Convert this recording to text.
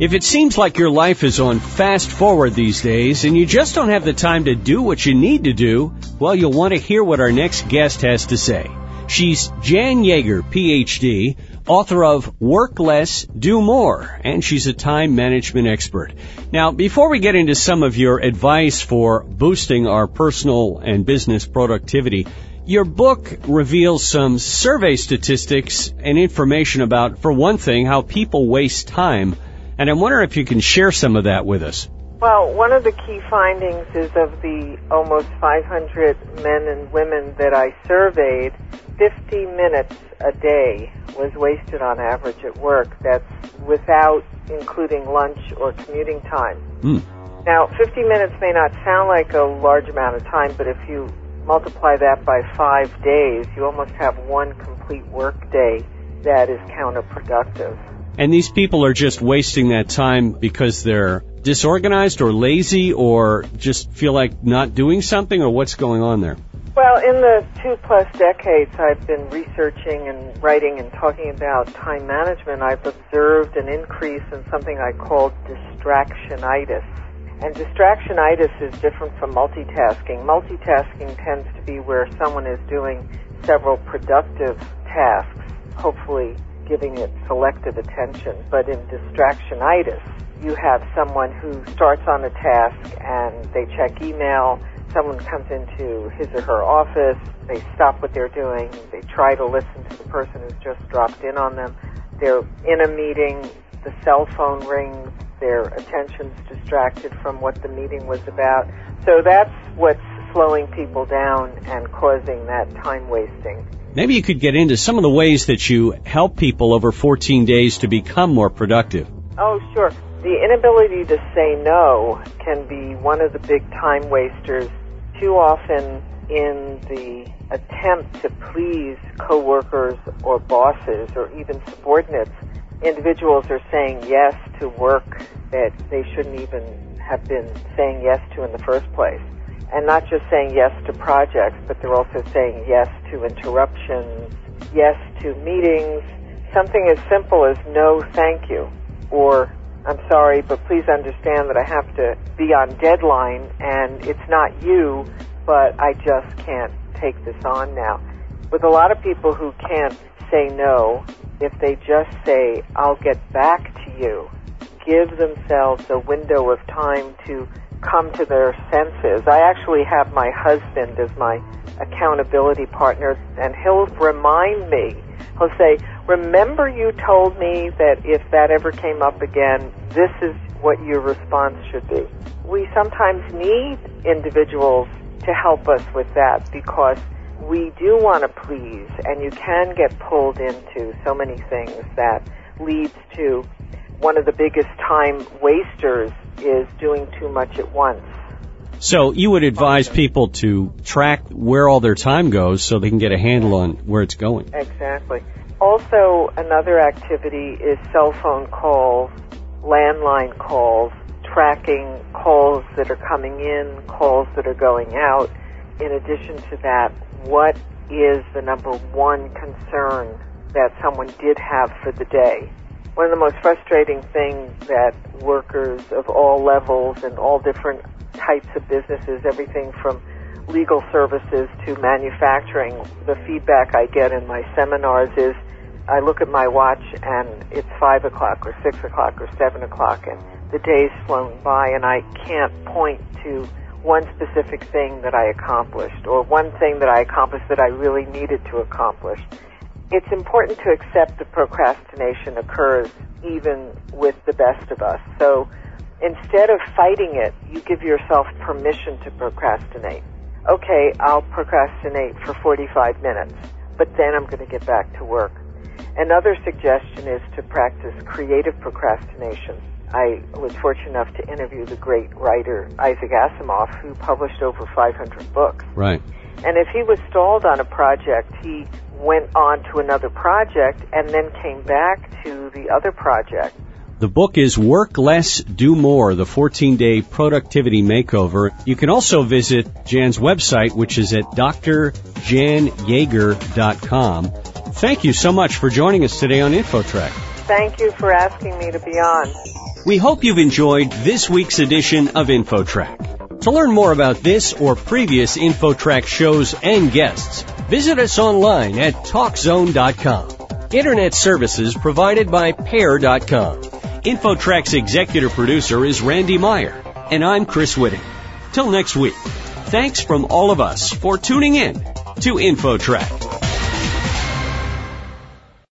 If it seems like your life is on fast forward these days and you just don't have the time to do what you need to do, well, you'll want to hear what our next guest has to say. She's Jan Yager, PhD, author of Work Less, Do More, and she's a time management expert. Now, before we get into some of your advice for boosting our personal and business productivity, your book reveals some survey statistics and information about, for one thing, how people waste time and I'm wondering if you can share some of that with us. Well, one of the key findings is of the almost 500 men and women that I surveyed, 50 minutes a day was wasted on average at work. That's without including lunch or commuting time. Mm. Now, 50 minutes may not sound like a large amount of time, but if you multiply that by five days, you almost have one complete work day that is counterproductive. And these people are just wasting that time because they're disorganized or lazy or just feel like not doing something or what's going on there? Well, in the two plus decades I've been researching and writing and talking about time management, I've observed an increase in something I call distractionitis. And distractionitis is different from multitasking. Multitasking tends to be where someone is doing several productive tasks, hopefully giving it selective attention. But in distractionitis, you have someone who starts on a task and they check email, someone comes into his or her office, they stop what they're doing, they try to listen to the person who's just dropped in on them, they're in a meeting, the cell phone rings, their attention's distracted from what the meeting was about. So that's what's slowing people down and causing that time wasting. Maybe you could get into some of the ways that you help people over 14 days to become more productive. Oh, sure. The inability to say no can be one of the big time wasters. Too often in the attempt to please coworkers or bosses or even subordinates, individuals are saying yes to work that they shouldn't even have been saying yes to in the first place and not just saying yes to projects, but they're also saying yes to interruptions, yes to meetings, something as simple as no thank you, or I'm sorry, but please understand that I have to be on deadline and it's not you, but I just can't take this on now. With a lot of people who can't say no, if they just say, I'll get back to you, give themselves a window of time to come to their senses. I actually have my husband as my accountability partner, and he'll remind me. He'll say, Remember, you told me that if that ever came up again, this is what your response should be. We sometimes need individuals to help us with that because we do want to please, and you can get pulled into so many things that leads to one of the biggest time wasters is doing too much at once. So you would advise people to track where all their time goes so they can get a handle on where it's going. Exactly. Also, another activity is cell phone calls, landline calls, tracking calls that are coming in, calls that are going out. In addition to that, what is the number one concern that someone did have for the day? One of the most frustrating things that workers of all levels and all different types of businesses, everything from legal services to manufacturing, the feedback I get in my seminars is I look at my watch and it's five o'clock or six o'clock or seven o'clock and the day's flown by and I can't point to one specific thing that I accomplished or one thing that I accomplished that I really needed to accomplish it's important to accept that procrastination occurs even with the best of us. So instead of fighting it, you give yourself permission to procrastinate. Okay, I'll procrastinate for 45 minutes, but then I'm going to get back to work. Another suggestion is to practice creative procrastination. I was fortunate enough to interview the great writer Isaac Asimov, who published over 500 books. Right. And if he was stalled on a project, he went on to another project and then came back to the other project. The book is Work Less, Do More, the 14 day productivity makeover. You can also visit Jan's website, which is at drjanyager.com. Thank you so much for joining us today on InfoTrack. Thank you for asking me to be on. We hope you've enjoyed this week's edition of InfoTrack. To learn more about this or previous InfoTrack shows and guests, visit us online at TalkZone.com. Internet services provided by Pair.com. InfoTrack's executive producer is Randy Meyer, and I'm Chris Whitting. Till next week, thanks from all of us for tuning in to InfoTrack.